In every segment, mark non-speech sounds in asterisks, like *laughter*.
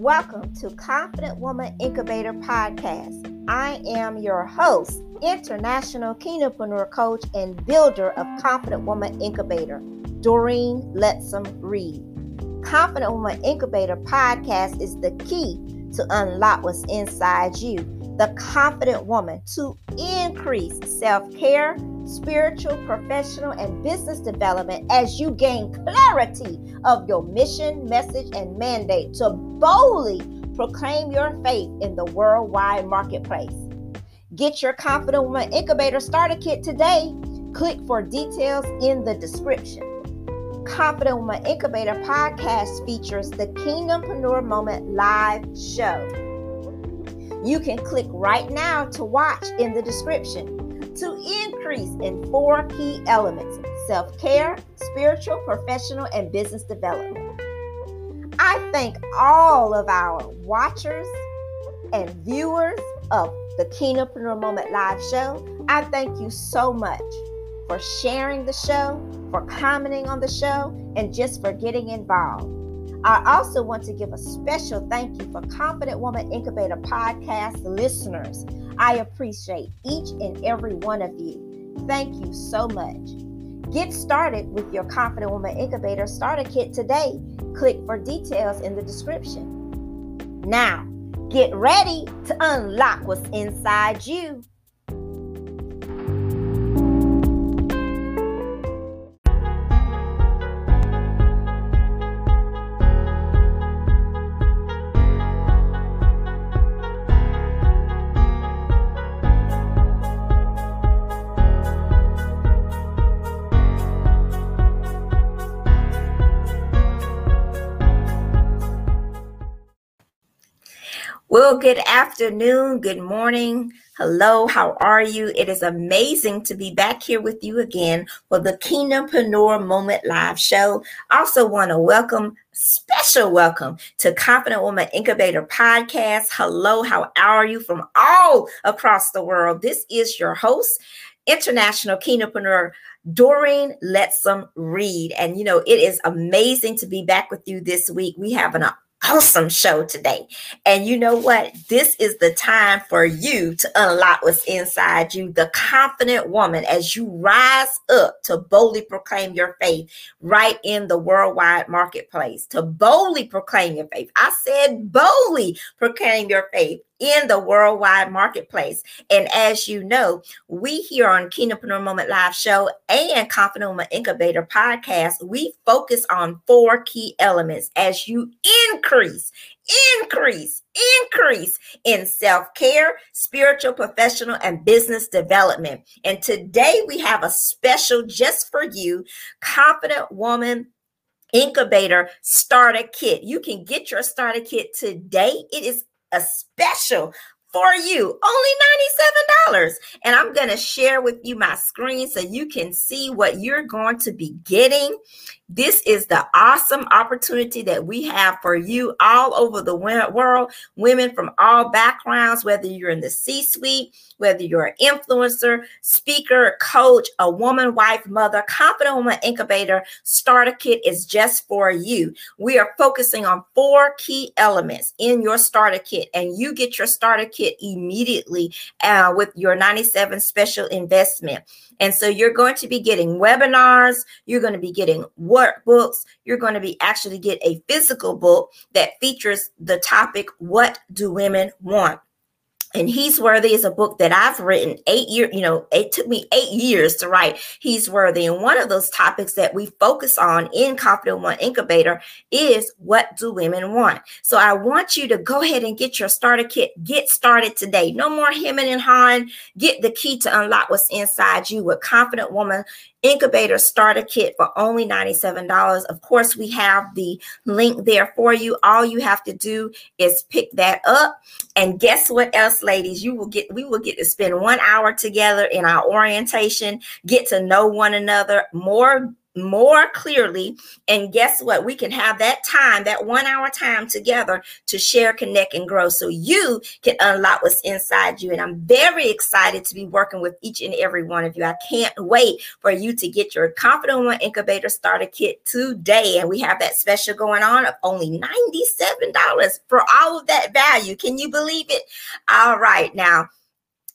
Welcome to Confident Woman Incubator Podcast. I am your host, international kingdompreneur coach and builder of Confident Woman Incubator, Doreen Lettsome Reid. Confident Woman Incubator Podcast is the key to unlock what's inside you, the confident woman, to increase self care spiritual, professional, and business development as you gain clarity of your mission, message, and mandate to boldly proclaim your faith in the worldwide marketplace. Get your Confident Woman Incubator Starter Kit today. Click for details in the description. Confident Woman Incubator podcast features the Kingdompreneur Moment live show. You can click right now to watch in the description to increase in four key elements self care, spiritual, professional, and business development. I thank all of our watchers and viewers of the Kingdompreneur Moment Live show. I thank you so much for sharing the show, for commenting on the show, and just for getting involved. I also want to give a special thank you for Confident Woman Incubator podcast listeners. I appreciate each and every one of you. Thank you so much. Get started with your Confident Woman Incubator Starter Kit today. Click for details in the description. Now, get ready to unlock what's inside you. Good afternoon, good morning. Hello, how are you? It is amazing to be back here with you again for the Kingdompreneur Moment Live show. Also, want to welcome, special welcome to Confident Woman Incubator Podcast. Hello, how are you from all across the world? This is your host, International Kingdompreneur Doreen Lettsome Reid. And you know, it is amazing to be back with you this week. We have an awesome show today. And you know what? This is the time for you to unlock what's inside you, the confident woman, as you rise up to boldly proclaim your faith right in the worldwide marketplace, to boldly proclaim your faith. I said boldly proclaim your faith in the worldwide marketplace. And as you know, we here on Kingdompreneur Moment Live Show and Confident Woman Incubator podcast, we focus on four key elements as you increase, increase, increase in self care, spiritual, professional, and business development. And today we have a special just for you, Confident Woman incubator starter kit. You can get your starter kit today. It is a special for you. Only $97 and i'm going to share with you my screen so you can see what you're going to be getting. This is the awesome opportunity that we have for you all over the world, women from all backgrounds, whether you're in the C suite, whether you're an influencer, speaker, coach, a woman, wife, mother, confident woman incubator starter kit is just for you. We are focusing on four key elements in your starter kit, and you get your starter kit immediately uh, with your 97 special investment. And so you're going to be getting webinars, you're going to be getting workbooks, you're going to be actually get a physical book that features the topic, What Do Women Want? And he's worthy is a book that i've written eight years you know it took me eight years to write. He's worthy. And one of those topics that we focus on in confident one incubator is what do women want? So i want you to go ahead and get your starter kit. Get started today. No more hemming and hawing. Get the key to unlock what's inside you with confident woman incubator starter kit for only $97. Of course, we have the link there for you. All you have to do is pick that up. And guess what else, ladies? You will get we will get to spend one hour together in our orientation, get to know one another, more more clearly. And guess what? We can have that time, that one hour time together to share, connect, and grow so you can unlock what's inside you. And I'm very excited to be working with each and every one of you. I can't wait for you to get your Confident Woman Incubator Starter Kit today. And we have that special going on of only $97 for all of that value. Can you believe it? All right. Now,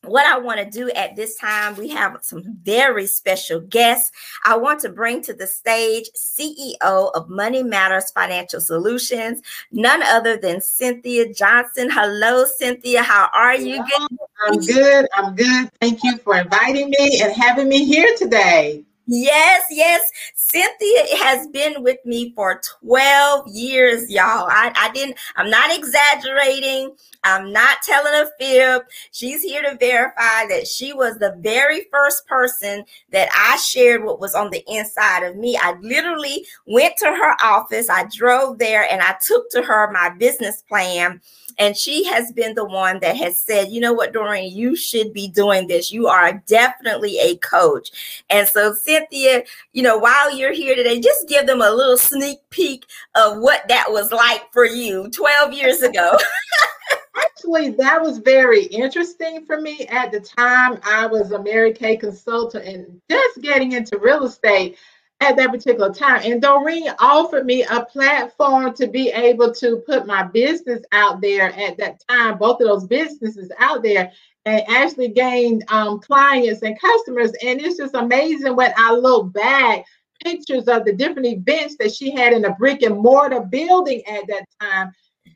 what I want to do at this time, we have some very special guests. I want to bring to the stage CEO of Money Matters Financial Solutions, none other than Cynthia Johnson. Hello, Cynthia. How are you? Hello. I'm good. I'm good. Thank you for inviting me and having me here today. Yes, yes. Cynthia has been with me for 12 years, y'all. I, I didn't, I'm not exaggerating. I'm not telling a fib. She's here to verify that she was the very first person that I shared what was on the inside of me. I literally went to her office, I drove there, and I took to her my business plan and she has been the one that has said, you know what, Doreen, you should be doing this. You are definitely a coach. And so, Cynthia, you know, while you're here today, just give them a little sneak peek of what that was like for you 12 years ago. *laughs* Actually, that was very interesting for me at the time. I was a Mary Kay consultant and just getting into real estate at that particular time. And Doreen offered me a platform to be able to put my business out there at that time, both of those businesses out there, and actually gained um, clients and customers. And it's just amazing when I look back, pictures of the different events that she had in a brick and mortar building at that time.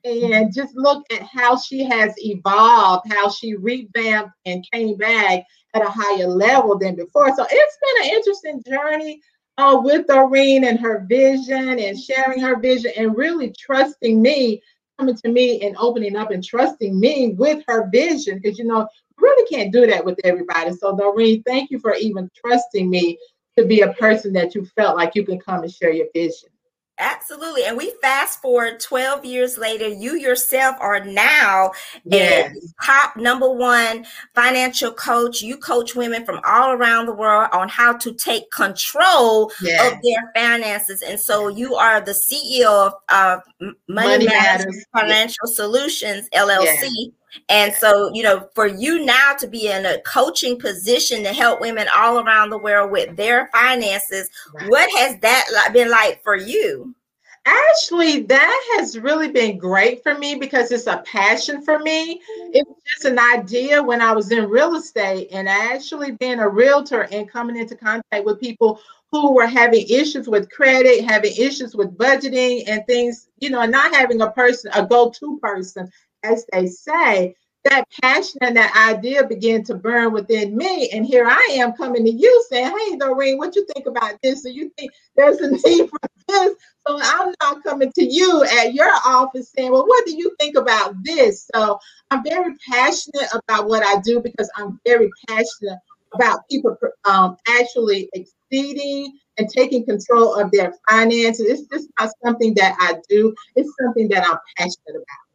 And just look at how she has evolved, how she revamped and came back at a higher level than before. So it's been an interesting journey uh, with Doreen and her vision and sharing her vision and really trusting me, coming to me and opening up and trusting me with her vision. Because, you know, really can't do that with everybody. So, Doreen, thank you for even trusting me to be a person that you felt like you can come and share your vision. Absolutely. And we fast forward 12 years later, you yourself are now yes. a top number one financial coach. You coach women from all around the world on how to take control yes. of their finances. And so you are the CEO of uh, Money, Money Matters, Matters, Financial yes. Solutions, LLC. And so, you know, for you now to be in a coaching position to help women all around the world with their finances, right. what has that been like for you? Actually, that has really been great for me because it's a passion for me. It was just an idea when I was in real estate and actually being a realtor and coming into contact with people who were having issues with credit, having issues with budgeting and things, you know, not having a person, a go to person as they say, that passion and that idea began to burn within me. And here I am coming to you saying, Hey, Doreen, what you think about this? So you think there's a need for this? So I'm not coming to you at your office saying, Well, what do you think about this? So I'm very passionate about what I do because I'm very passionate about people um, actually exceeding and taking control of their finances. It's just not something that I do, it's something that I'm passionate about.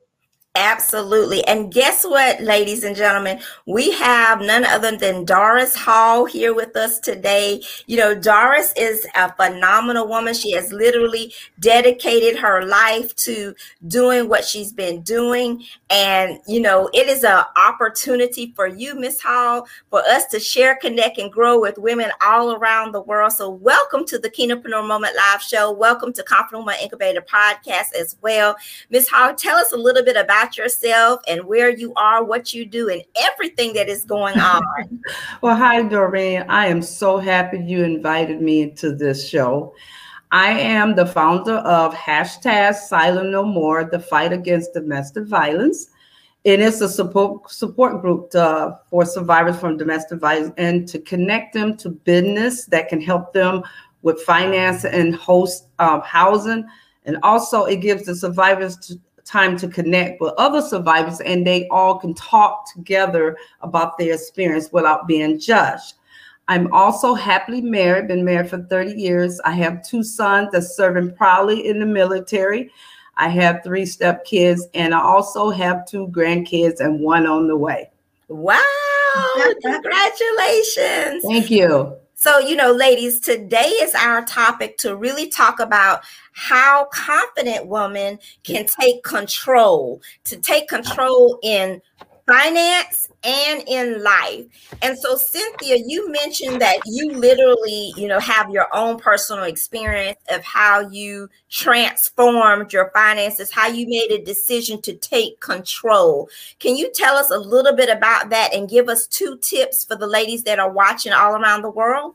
Absolutely. And guess what, ladies and gentlemen? We have none other than Doris Hall here with us today. You know, Doris is a phenomenal woman. She has literally dedicated her life to doing what she's been doing. And, you know, it is an opportunity for you, Miss Hall, for us to share, connect, and grow with women all around the world. So welcome to the Kingdompreneur Moment Live Show. Welcome to Confident Woman Incubator Podcast as well. Miss Hall, tell us a little bit about about yourself and where you are, what you do, and everything that is going on. *laughs* well, hi, Doreen. I am so happy you invited me to this show. I am the founder of hashtag Silent No More, the fight against domestic violence. And It is a support support group to, uh, for survivors from domestic violence and to connect them to business that can help them with finance and host uh, housing. And also, it gives the survivors to, time to connect with other survivors and they all can talk together about their experience without being judged. I'm also happily married, been married for 30 years. I have two sons that's serving proudly in the military. I have three step kids, and I also have two grandkids and one on the way. Wow! *laughs* Congratulations. Thank you. So, you know, ladies, today is our topic to really talk about how confident women can take control, to take control in finance and in life. And so, Cynthia, you mentioned that you literally, you know, have your own personal experience of how you transformed your finances, how you made a decision to take control. Can you tell us a little bit about that and give us two tips for the ladies that are watching all around the world?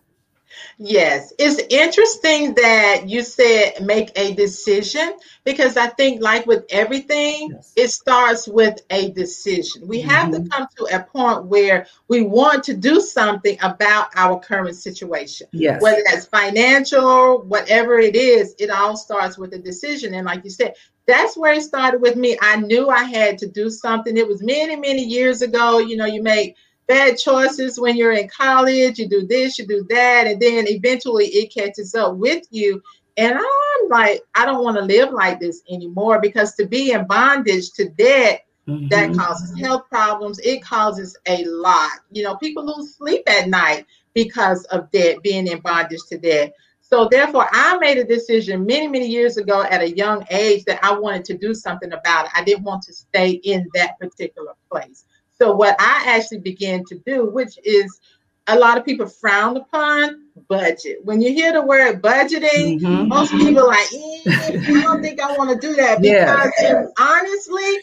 Yes, it's interesting that you said make a decision because I think, like with everything, yes. it starts with a decision. We mm-hmm. have to mm-hmm. come to a point where we want to do something about our current situation. Yes. Whether that's financial, whatever it is, it all starts with a decision. And like you said, that's where it started with me. I knew I had to do something. It was many, many years ago. You know, you make bad choices when you're in college. You do this, you do that, and then eventually it catches up with you. And I'm like, I don't want to live like this anymore because to be in bondage to debt, mm-hmm. that causes health problems. It causes a lot. You know, people lose sleep at night because of debt, being in bondage to debt. So therefore, I made a decision many, many years ago at a young age that I wanted to do something about it. I didn't want to stay in that particular place. So what I actually began to do, which is a lot of people frown upon budget. When you hear the word budgeting, mm-hmm. most people like, eh, I don't think I want to do that *laughs* because yeah. honestly,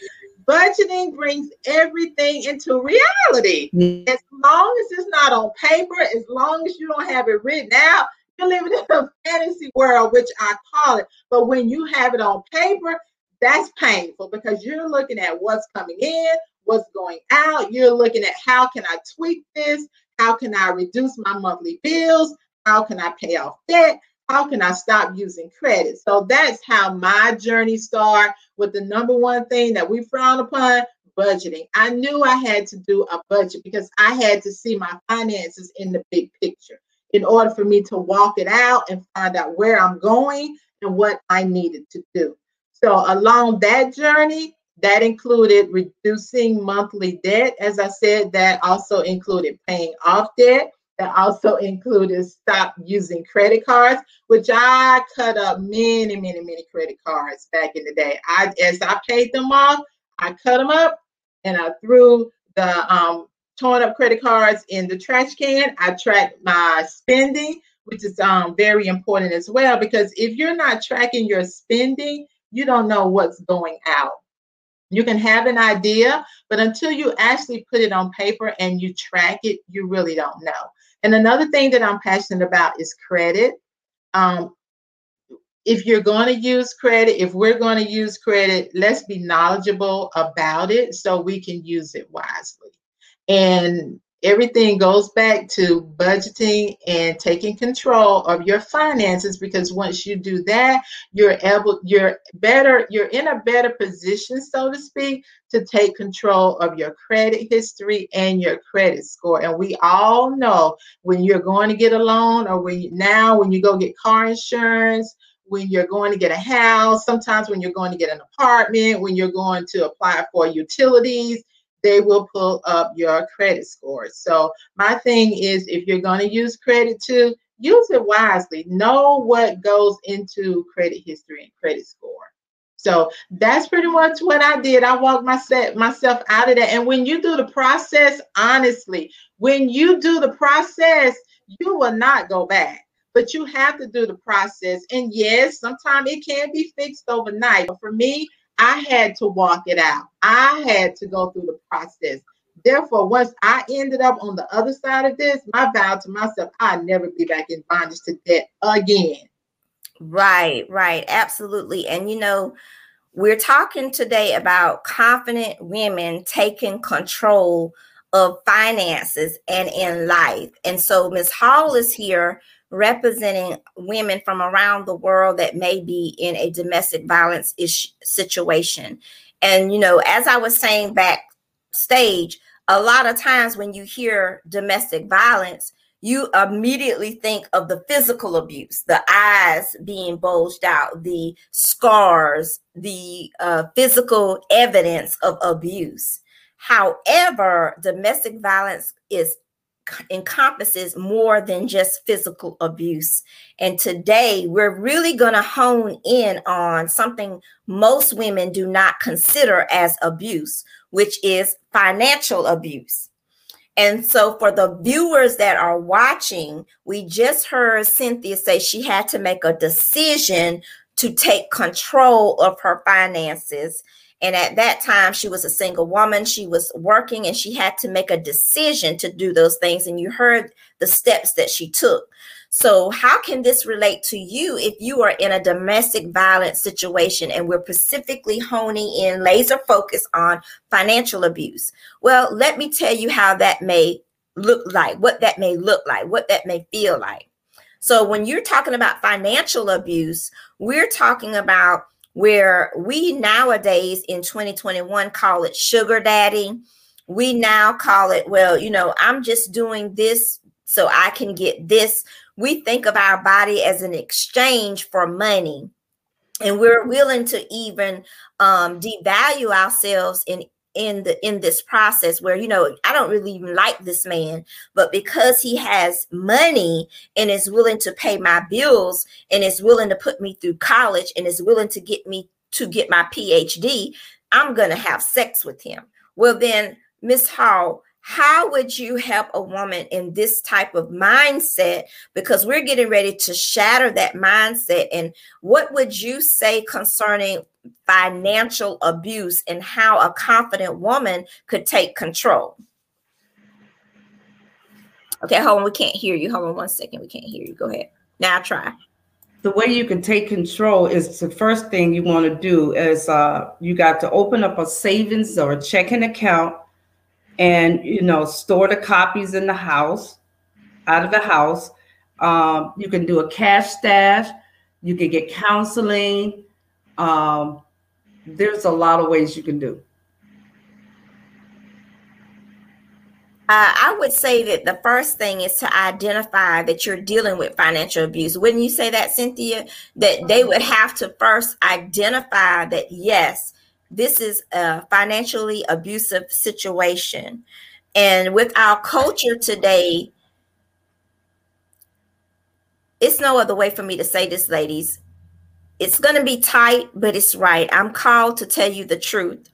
budgeting brings everything into reality. Mm-hmm. As long as it's not on paper, as long as you don't have it written out, you're living in a *laughs* fantasy world, which I call it. But when you have it on paper, that's painful because you're looking at what's coming in, what's going out. You're looking at how can I tweak this? How can I reduce my monthly bills? How can I pay off debt? How can I stop using credit? So that's how my journey started with the number one thing that we frown upon budgeting. I knew I had to do a budget because I had to see my finances in the big picture in order for me to walk it out and find out where I'm going and what I needed to do. So, along that journey, that included reducing monthly debt. As I said, that also included paying off debt. That also included stop using credit cards, which I cut up many, many, many credit cards back in the day. I as I paid them off, I cut them up and I threw the um, torn up credit cards in the trash can. I tracked my spending, which is um, very important as well, because if you're not tracking your spending, you don't know what's going out. You can have an idea, but until you actually put it on paper and you track it, you really don't know. And another thing that I'm passionate about is credit. Um, if you're going to use credit, if we're going to use credit, let's be knowledgeable about it so we can use it wisely. And everything goes back to budgeting and taking control of your finances because once you do that you're able you're better you're in a better position so to speak to take control of your credit history and your credit score. And we all know when you're going to get a loan or when you, now when you go get car insurance when you're going to get a house sometimes when you're going to get an apartment when you're going to apply for utilities they will pull up your credit score. So my thing is if you're going to use credit to use it wisely. Know what goes into credit history and credit score. So that's pretty much what I did. I walked myself myself out of that. And when you do the process, honestly, when you do the process, you will not go back. But you have to do the process. And yes, sometimes it can be fixed overnight. But for me, I had to walk it out. I had to go through the process. Therefore, once I ended up on the other side of this, my vow to myself, I'd never be back in bondage to debt again. Right, right. Absolutely. And you know, we're talking today about confident women taking control of finances and in life. And so Ms. Hall is here representing women from around the world that may be in a domestic violence ish situation. And, you know, as I was saying backstage, a lot of times when you hear domestic violence, you immediately think of the physical abuse, the eyes being bulged out, the scars, the uh, physical evidence of abuse. However, domestic violence is encompasses more than just physical abuse. And today we're really going to hone in on something most women do not consider as abuse, which is financial abuse. And so, for the viewers that are watching, we just heard Cynthia say she had to make a decision to take control of her finances. And at that time, she was a single woman. She was working and she had to make a decision to do those things. And you heard the steps that she took. So, how can this relate to you if you are in a domestic violence situation and we're specifically honing in laser focus on financial abuse? Well, let me tell you how that may look like, what that may look like, what that may feel like. So, when you're talking about financial abuse, we're talking about where we nowadays in 2021 call it sugar daddy. We now call it, well, you know, I'm just doing this so I can get this we think of our body as an exchange for money and we're willing to even um, devalue ourselves in in the in this process where you know I don't really even like this man but because he has money and is willing to pay my bills and is willing to put me through college and is willing to get me to get my PhD I'm to have sex with him. Well then Miss Hall how would you help a woman in this type of mindset? Because we're getting ready to shatter that mindset. And what would you say concerning financial abuse and how a confident woman could take control? Okay, hold on. We can't hear you. Hold on one second. We can't hear you. Go ahead. Now try. The way you can take control is the first thing you want to do is uh, you got to open up a savings or a checking account and you know store the copies in the house out of the house um, you can do a cash stash you can get counseling um, there's a lot of ways you can do Uh, I would say that the first thing is to identify that you're dealing with financial abuse. Wouldn't you say that, Cynthia? That they would have to first identify that, yes, this is a financially abusive situation. And with our culture today, it's no other way for me to say this, ladies. It's going to be tight, but it's right. I'm called to tell you the truth.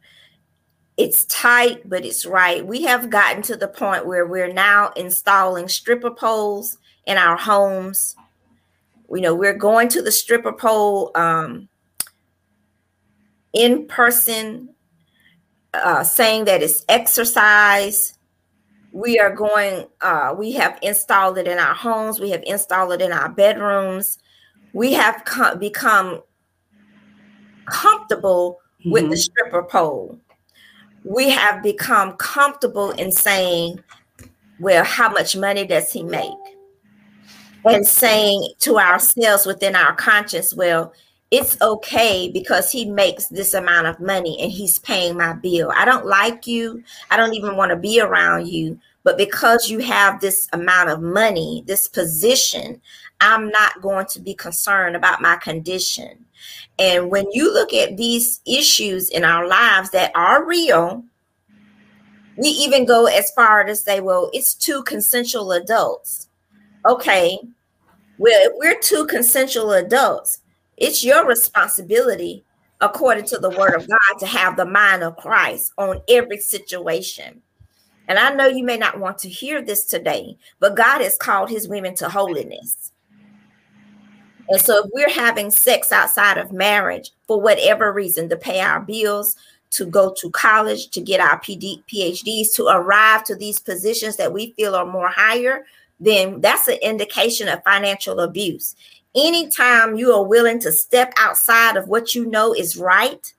It's tight, but it's right. We have gotten to the point where we're now installing stripper poles in our homes. You know, we're going to the stripper pole um, in person, uh, saying that it's exercise. We are going, uh, we have installed it in our homes, we have installed it in our bedrooms. We have co- become comfortable mm-hmm. with the mm-hmm. stripper pole. We have become comfortable in saying, well, how much money does he make? And saying to ourselves within our conscience, well, it's okay because he makes this amount of money and he's paying my bill. I don't like you. I don't even want to be around you. But because you have this amount of money, this position, I'm not going to be concerned about my condition. And when you look at these issues in our lives that are real, we even go as far to say, well, it's two consensual adults. Okay. Well, if we're two consensual adults, it's your responsibility, according to the word of God, to have the mind of Christ on every situation. And I know you may not want to hear this today, but God has called his women to holiness. And so if we're having sex outside of marriage for whatever reason, to pay our bills, to go to college, to get our PD, PhDs, to arrive to these positions that we feel are more higher, then that's an indication of financial abuse anytime you are willing to step outside of what you know is right,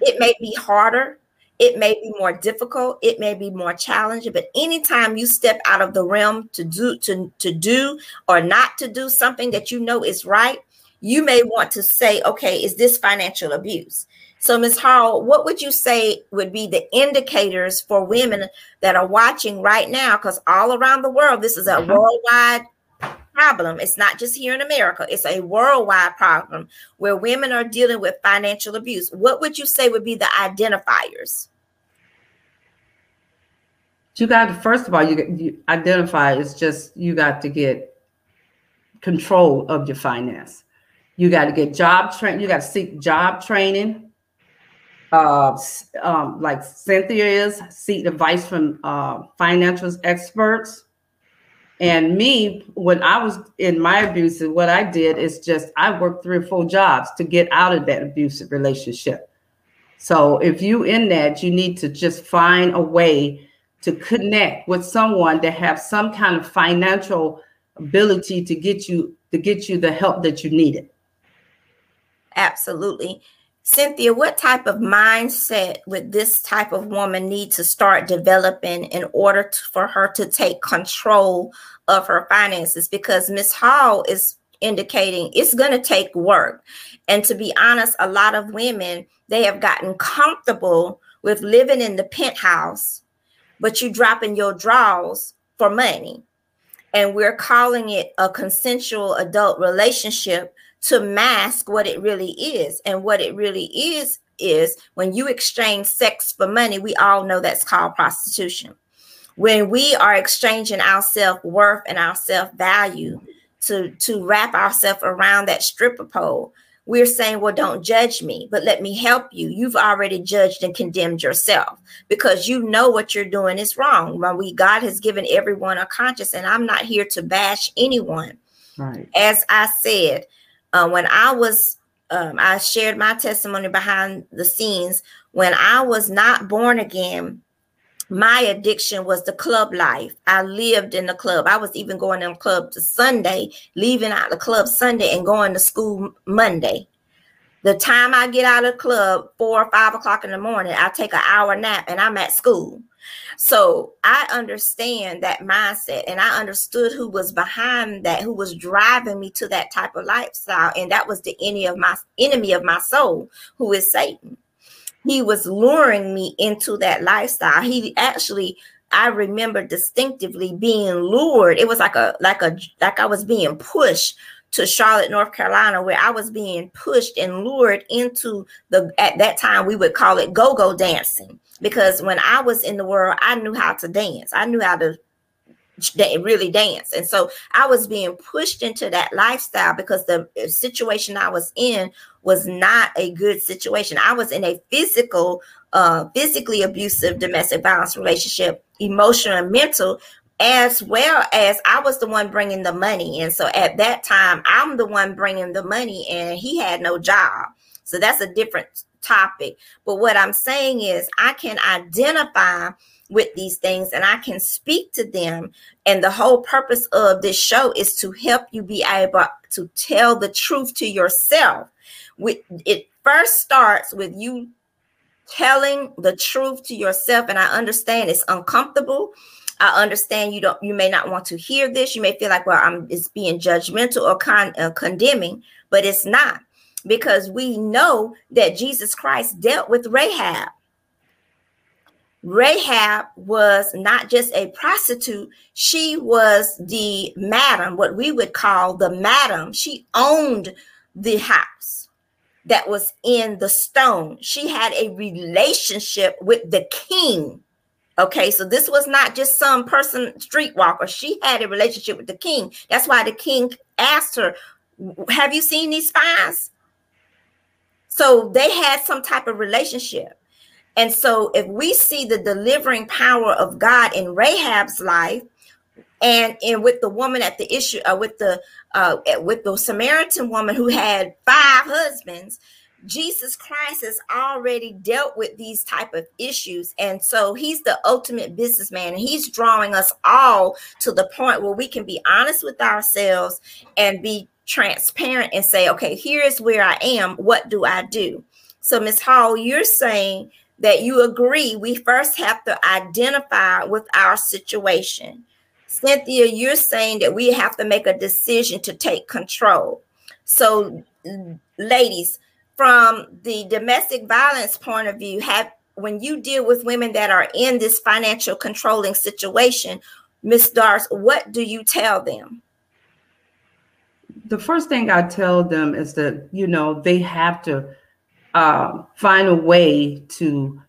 it may be harder, it may be more difficult, it may be more challenging, but anytime you step out of the realm to do to, to do or not to do something that you know is right, you may want to say, okay, is this financial abuse? So, Ms. Hall, what would you say would be the indicators for women that are watching right now? Because all around the world, this is a mm-hmm. worldwide problem. It's not just here in America, it's a worldwide problem where women are dealing with financial abuse. What would you say would be the identifiers? You got to first of all, you, you identify. It's just you got to get control of your finance. You got to get job train. You got to seek job training. Uh, um, like Cynthia is, seek advice from uh, financial experts. And me, when I was in my abusive, what I did is just I worked three or four jobs to get out of that abusive relationship. So if you in that, you need to just find a way to connect with someone that have some kind of financial ability to get you to get you the help that you needed. Absolutely. Cynthia, what type of mindset would this type of woman need to start developing in order to, for her to take control of her finances? Because Miss Hall is indicating it's going to take work. And to be honest, a lot of women, they have gotten comfortable with living in the penthouse, but you dropping your drawers for money. And we're calling it a consensual adult relationship to mask what it really is. And what it really is, is when you exchange sex for money, we all know that's called prostitution. When we are exchanging our self worth and our self value to, to wrap ourselves around that stripper pole, we're saying, well, don't judge me, but let me help you. You've already judged and condemned yourself because you know what you're doing is wrong. We God has given everyone a conscience, and I'm not here to bash anyone. Right. As I said, uh, when I was, um, I shared my testimony behind the scenes. When I was not born again, my addiction was the club life. I lived in the club. I was even going to the club to Sunday, leaving out the club Sunday and going to school Monday. The time I get out of the club, four or five o'clock in the morning, I take an hour nap and I'm at school. So I understand that mindset and I understood who was behind that, who was driving me to that type of lifestyle. And that was the enemy of my enemy of my soul, who is Satan. He was luring me into that lifestyle. He actually I remember distinctively being lured. It was like a like a like I was being pushed to Charlotte, North Carolina, where I was being pushed and lured into the at that time we would call it go-go dancing because when I was in the world, I knew how to dance. I knew how to really dance. And so I was being pushed into that lifestyle because the situation I was in was not a good situation. I was in a physical, uh, physically abusive domestic violence relationship, emotional and mental, as well as I was the one bringing the money. And so at that time, I'm the one bringing the money, and he had no job. So that's a different topic. But what I'm saying is, I can identify with these things and I can speak to them. And the whole purpose of this show is to help you be able to tell the truth to yourself. With it first starts with you telling the truth to yourself. And I understand it's uncomfortable. I understand you don't you may not want to hear this. You may feel like, well, I'm it's being judgmental or con, uh, condemning, but it's not because we know that Jesus Christ dealt with Rahab. Rahab was not just a prostitute, she was the madam, what we would call the madam. She owned the house that was in the stone. She had a relationship with the king. Okay, so this was not just some person streetwalker. She had a relationship with the king. That's why the king asked her, Have you seen these spies? So they had some type of relationship. And so if we see the delivering power of God in Rahab's life, and and with the woman at the issue, uh, with the uh, with the Samaritan woman who had five husbands, Jesus Christ has already dealt with these type of issues, and so He's the ultimate businessman, and He's drawing us all to the point where we can be honest with ourselves and be transparent and say, okay, here's where I am. What do I do? So, Miss Hall, you're saying that you agree we first have to identify with our situation. Cynthia, you're saying that we have to make a decision to take control. So, ladies, from the domestic violence point of view, have when you deal with women that are in this financial controlling situation, Miss Doris, what do you tell them? the first thing I tell them is that you know they have to uh, find a way to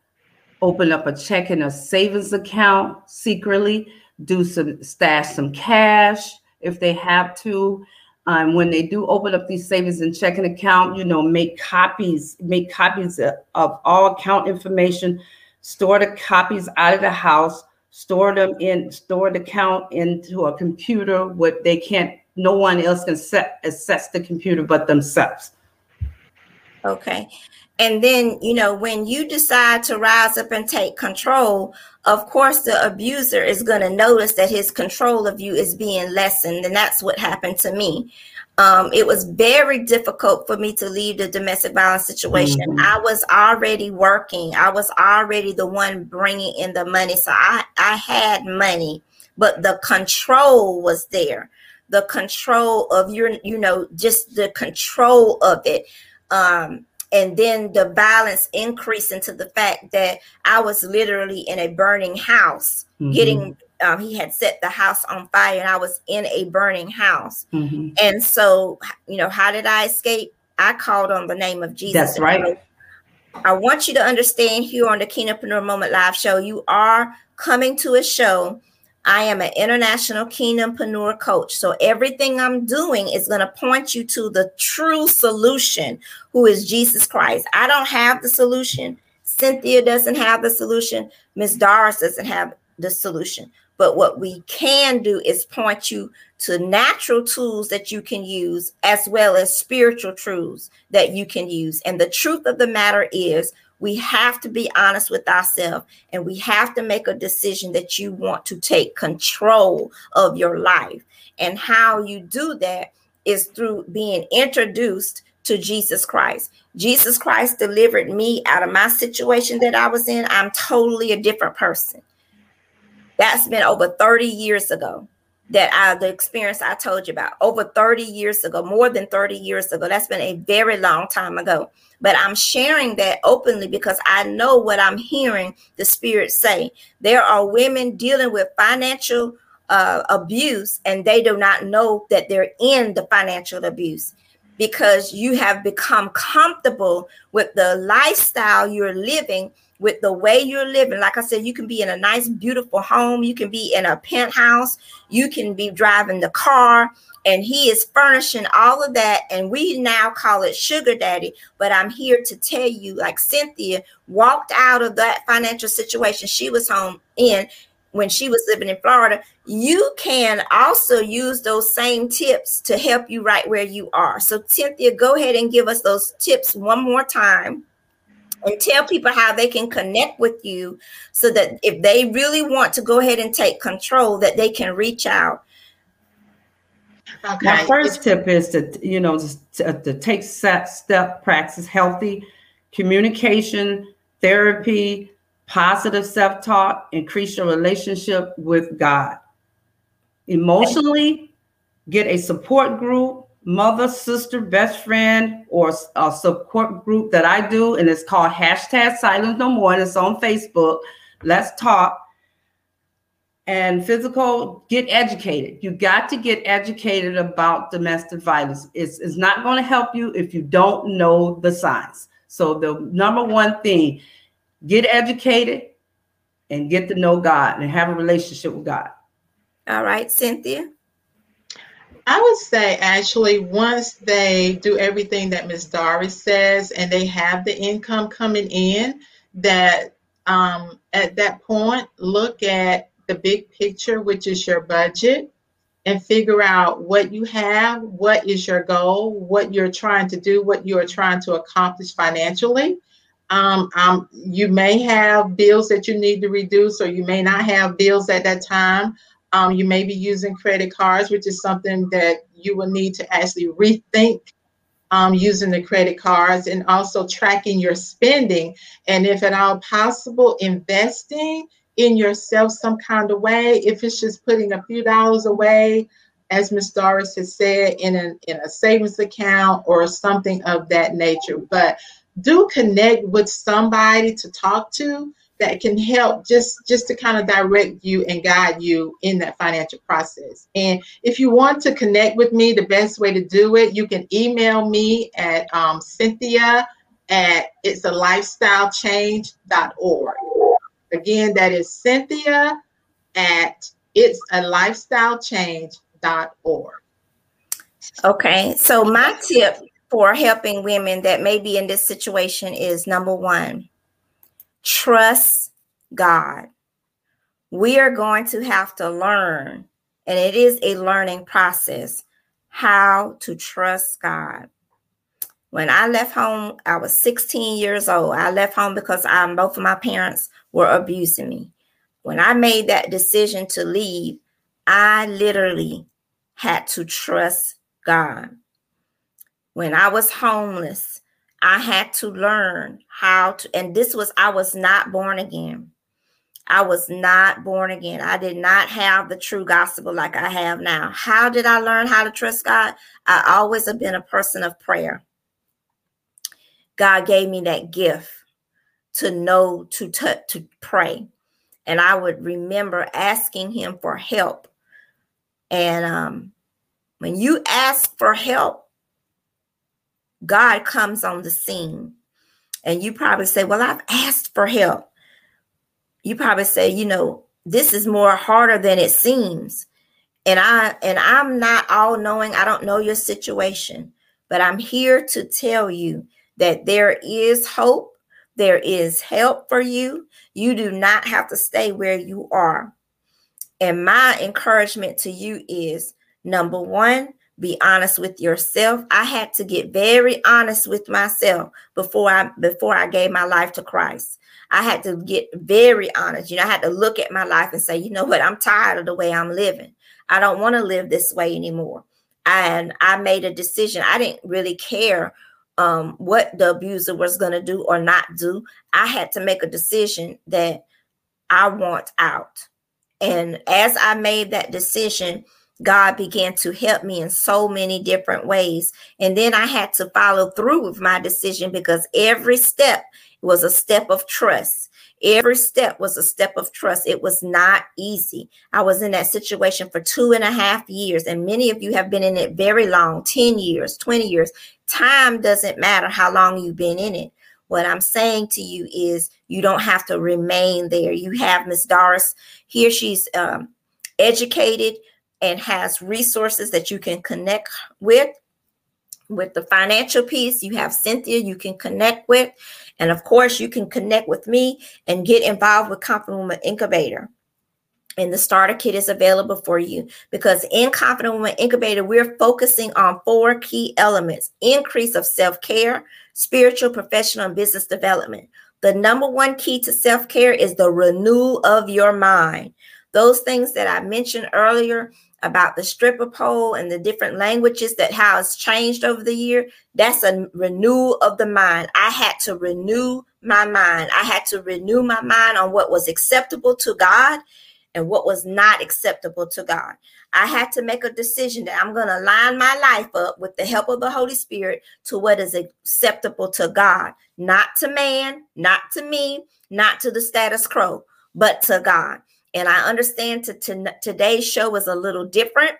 open up a checking or savings account secretly, do some stash some cash if they have to. Um, when they do open up these savings and checking account, you know, make copies, make copies of, of all account information, store the copies out of the house, store them in, store the account into a computer what they can't, no one else can set, access the computer but themselves. Okay. And then, you know, when you decide to rise up and take control, of course, the abuser is going to notice that his control of you is being lessened. And that's what happened to me. Um, it was very difficult for me to leave the domestic violence situation. Mm-hmm. I was already working, I was already the one bringing in the money. So I, I had money, but the control was there. The control of your, you know, just the control of it. Um, and then the violence increased into the fact that I was literally in a burning house, mm-hmm. getting. Um, he had set the house on fire, and I was in a burning house. Mm-hmm. And so, you know, how did I escape? I called on the name of Jesus. That's right. I want you to understand here on the Kingdompreneur Moment Live show, you are coming to a show I am an international kingdompreneur coach. So everything I'm doing is going to point you to the true solution, who is Jesus Christ. I don't have the solution. Cynthia doesn't have the solution. Miss Doris doesn't have the solution. But what we can do is point you to natural tools that you can use, as well as spiritual truths that you can use. And the truth of the matter is, we have to be honest with ourselves and we have to make a decision that you want to take control of your life. And how you do that is through being introduced to Jesus Christ. Jesus Christ delivered me out of my situation that I was in. I'm totally a different person. That's been over 30 years ago that I the experience I told you about over 30 years ago, more than 30 years ago. That's been a very long time ago. But I'm sharing that openly because I know what I'm hearing the spirit say. There are women dealing with financial uh, abuse and they do not know that they're in the financial abuse because you have become comfortable with the lifestyle you're living with the way you're living. Like I said, you can be in a nice, beautiful home, you can be in a penthouse, you can be driving the car, and he is furnishing all of that. And we now call it sugar daddy. But I'm here to tell you, like Cynthia walked out of that financial situation she was home in when she was living in Florida, you can also use those same tips to help you right where you are. So, Cynthia, go ahead and give us those tips one more time and tell people how they can connect with you so that if they really want to go ahead and take control that they can reach out okay. my first tip is to you know to, to take step, step practice healthy communication therapy positive self-talk increase your relationship with god emotionally get a support group mother, sister, best friend, or a support group that I do, and it's called hashtag Silent No More, and it's on Facebook. Let's talk. And physical, get educated. You got to get educated about domestic violence. It's, it's not going to help you if you don't know the signs. So the number one thing, get educated and get to know God and have a relationship with God. All right, Cynthia. I would say actually once they do everything that Ms. Doris says and they have the income coming in, that um, at that point, look at the big picture, which is your budget, and figure out what you have, what is your goal, what you're trying to do, what you're trying to accomplish financially. Um, um, you may have bills that you need to reduce, or you may not have bills at that time. Um, you may be using credit cards, which is something that you will need to actually rethink um, using the credit cards and also tracking your spending. And if at all possible, investing in yourself some kind of way. If it's just putting a few dollars away, as Ms. Doris has said, in, an, in a savings account or something of that nature. But do connect with somebody to talk to that can help just just to kind of direct you and guide you in that financial process and if you want to connect with me the best way to do it you can email me at um, cynthia at it's a lifestyle change.org Again, that is Cynthia at it's a lifestyle change.org. Okay, so my tip for helping women that may be in this situation is number one, trust God. We are going to have to learn, and it is a learning process, how to trust God. When I left home, I was 16 years old. I left home because I, both of my parents were abusing me. When I made that decision to leave, I literally had to trust God. When I was homeless, I had to learn how to, and this was, I was not born again. I was not born again. I did not have the true gospel like I have now. How did I learn how to trust God? I always have been a person of prayer. God gave me that gift to know to t- to pray, and I would remember asking Him for help. And um, when you ask for help, God comes on the scene, and you probably say, "Well, I've asked for help." You probably say, "You know, this is more harder than it seems." And I and I'm not all knowing. I don't know your situation, but I'm here to tell you that there is hope, there is help for you. You do not have to stay where you are. And my encouragement to you is number one, be honest with yourself. I had to get very honest with myself before I before I gave my life to Christ. I had to get very honest. You know, I had to look at my life and say, you know what, I'm tired of the way I'm living. I don't want to live this way anymore. And I made a decision. I didn't really care um, what the abuser was going to do or not do. I had to make a decision that I want out. And as I made that decision, God began to help me in so many different ways. And then I had to follow through with my decision because every step was a step of trust. Every step was a step of trust. It was not easy. I was in that situation for two and a half years, and many of you have been in it very long 10 years, 20 years. Time doesn't matter how long you've been in it. What I'm saying to you is you don't have to remain there. You have Miss Doris here. She's um, educated and has resources that you can connect with. With the financial piece, you have Cynthia you can connect with. And of course, you can connect with me and get involved with Confident Woman Incubator. And the starter kit is available for you because in Confident Woman Incubator, we're focusing on four key elements increase of self care, spiritual, professional, and business development. The number one key to self care is the renewal of your mind. Those things that I mentioned earlier about the stripper pole and the different languages that how it's changed over the year that's a renewal of the mind. I had to renew my mind. I had to renew my mind on what was acceptable to god and what was not acceptable to god. I had to make a decision that i'm going to line my life up with the help of the holy spirit to what is acceptable to god. Not to man not to me not to the status quo but to god and I understand to, to today's show is a little different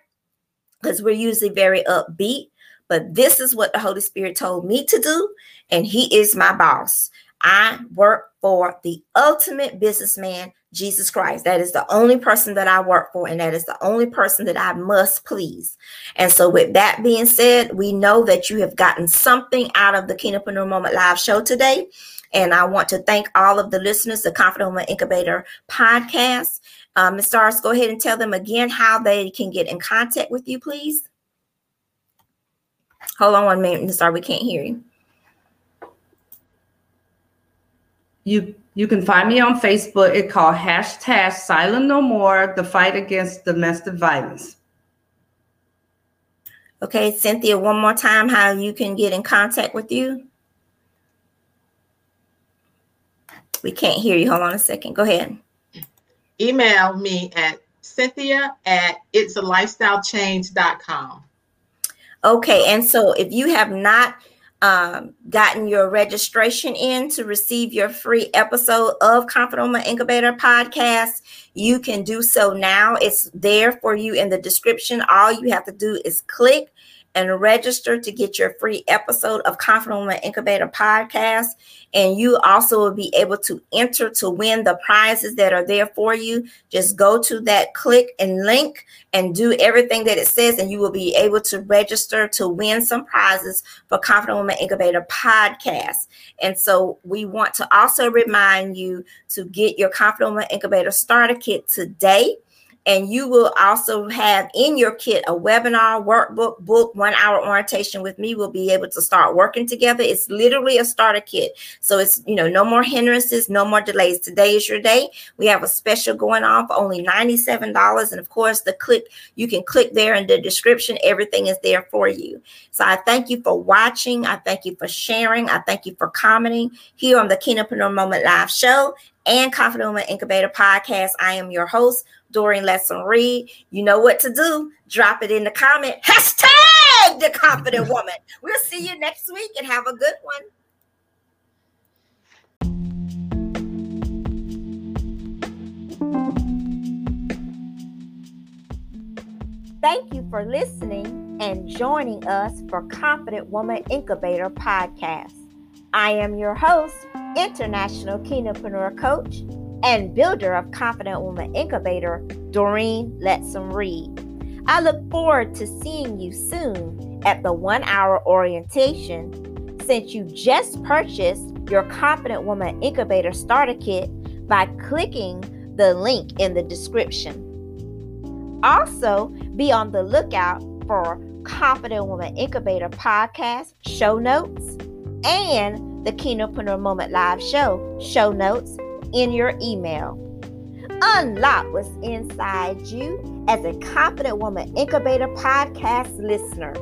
because we're usually very upbeat. But this is what the Holy Spirit told me to do, and He is my boss. I work for the ultimate businessman, Jesus Christ. That is the only person that I work for, and that is the only person that I must please. And so, with that being said, we know that you have gotten something out of the Kingdompreneur Moment Live show today. And I want to thank all of the listeners, the Confident Woman Incubator podcast. Um, Ms. Stars, go ahead and tell them again how they can get in contact with you, please. Hold on one minute, Ms. Star, we can't hear you. You you can find me on Facebook. It called hashtag Silent No More: The Fight Against Domestic Violence. Okay, Cynthia, one more time, how you can get in contact with you. We can't hear you. Hold on a second. Go ahead. Email me at cynthia at it's a lifestyle change.com. Okay. And so if you have not um, gotten your registration in to receive your free episode of Confident Woman Incubator podcast, you can do so now. It's there for you in the description. All you have to do is click and register to get your free episode of Confident Woman Incubator podcast. And you also will be able to enter to win the prizes that are there for you. Just go to that click and link and do everything that it says, and you will be able to register to win some prizes for Confident Woman Incubator podcast. And so we want to also remind you to get your Confident Woman Incubator starter kit today and you will also have in your kit a webinar, workbook, book, one hour orientation with me. We'll be able to start working together. It's literally a starter kit. So it's, you know, no more hindrances, no more delays. Today is your day. We have a special going on for only $97. And of course, the click, you can click there in the description. Everything is there for you. So I thank you for watching. I thank you for sharing. I thank you for commenting here on the Kingdompreneur Moment Live show and Confident Woman Incubator podcast. I am your host, Doreen Lettsome Reid. You know what to do. Drop it in the comment. Hashtag the confident woman. *laughs* We'll see you next week and have a good one. Thank you for listening and joining us for Confident Woman Incubator podcast. I am your host, International Kingdompreneur Coach and builder of Confident Woman Incubator, Doreen Lettsome Reid. I look forward to seeing you soon at the one hour orientation since you just purchased your Confident Woman Incubator Starter Kit by clicking the link in the description. Also, be on the lookout for Confident Woman Incubator podcast show notes and the Kingdompreneur Moment Live show show notes in your email. Unlock what's inside you as a Confident Woman Incubator podcast listener.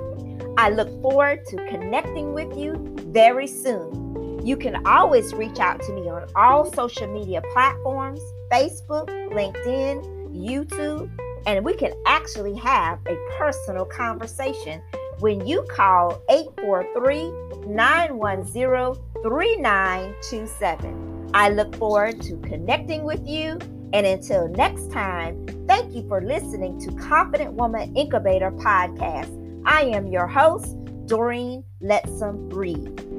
I look forward to connecting with you very soon. You can always reach out to me on all social media platforms Facebook, LinkedIn, YouTube, and we can actually have a personal conversation when you call 843 910 3927. I look forward to connecting with you. And until next time, thank you for listening to Confident Woman Incubator Podcast. I am your host, Doreen Lettsome Reid.